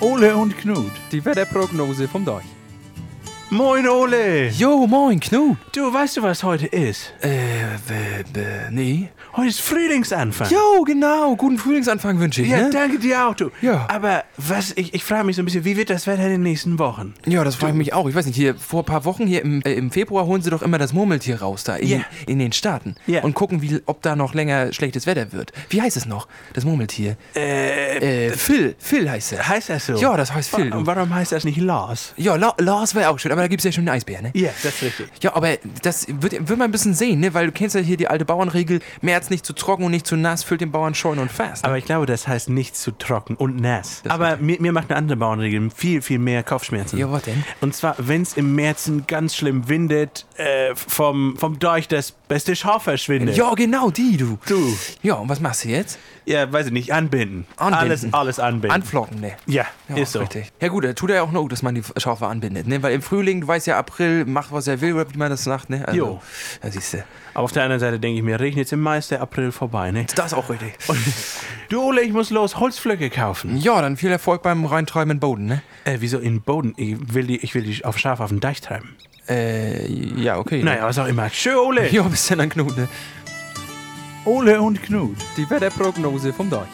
Ole und Knut. Die Wetterprognose vom Deich. Moin, Ole. Jo, moin, Knut. Du, weißt du, was heute ist? Äh, nee. Heute ist Frühlingsanfang. Jo, genau. Guten Frühlingsanfang wünsche ich, Ja, ne? danke dir auch, du. Ja. Aber was, ich, ich frage mich so ein bisschen, wie wird das Wetter in den nächsten Wochen? Ja, das frage ich mich auch. Ich weiß nicht, hier vor ein paar Wochen, hier im, äh, im Februar, holen sie doch immer das Murmeltier raus da in, Ja. in den Staaten. Ja. Und gucken, wie, ob da noch länger schlechtes Wetter wird. Wie heißt es noch, das Murmeltier? Äh, Äh, Phil. Phil heißt er. heißt das so? Ja, das heißt Phil. Du. Warum heißt das nicht Lars? Ja, La Lars wäre auch schön, aber da gibt es ja schon einen Eisbär, ne? Ja, das ist richtig. Ja, aber das wird, wird man ein bisschen sehen, ne? Weil du kennst ja hier die alte Bauernregel, März nicht zu trocken und nicht zu nass, füllt den Bauern Scheun und fast. Ne? Aber ich glaube, das heißt nicht zu trocken und nass. Aber mir, mir macht eine andere Bauernregel viel, viel mehr Kopfschmerzen. Ja, was denn? Und zwar, wenn es im März ganz schlimm windet, äh, vom, vom Deich das beste Schaf verschwindet. Ja, genau, die, du. Du. Ja, und was machst du jetzt? Ja, weiß ich nicht, anbinden. Anbinden. Alles, alles anbinden. Anflocken, ne? ja, Ja, ist so. Richtig. Ja gut, tut er ja auch noch, dass man die Schafe anbindet, ne? Weil im Frühling, du weißt ja, April macht, was er will, oder wie man das sagt, ne? Also, Jo. Da siehst du. Aber auf der anderen Seite denke ich mir, regnet es im Mai, ist der April vorbei, ne? Das ist auch richtig. Du, Ole, ich muss los Holzflöcke kaufen. Ja, dann viel Erfolg beim Reintreiben in Boden, ne? Äh, wieso in Boden? Ich will die, ich will die auf Schaf auf den Deich treiben. Äh, ja, okay. Naja, was auch immer. Schön, Ole. Ja, bis dann, Knut, ne? Ole und Knut. Die Wetterprognose vom Deich.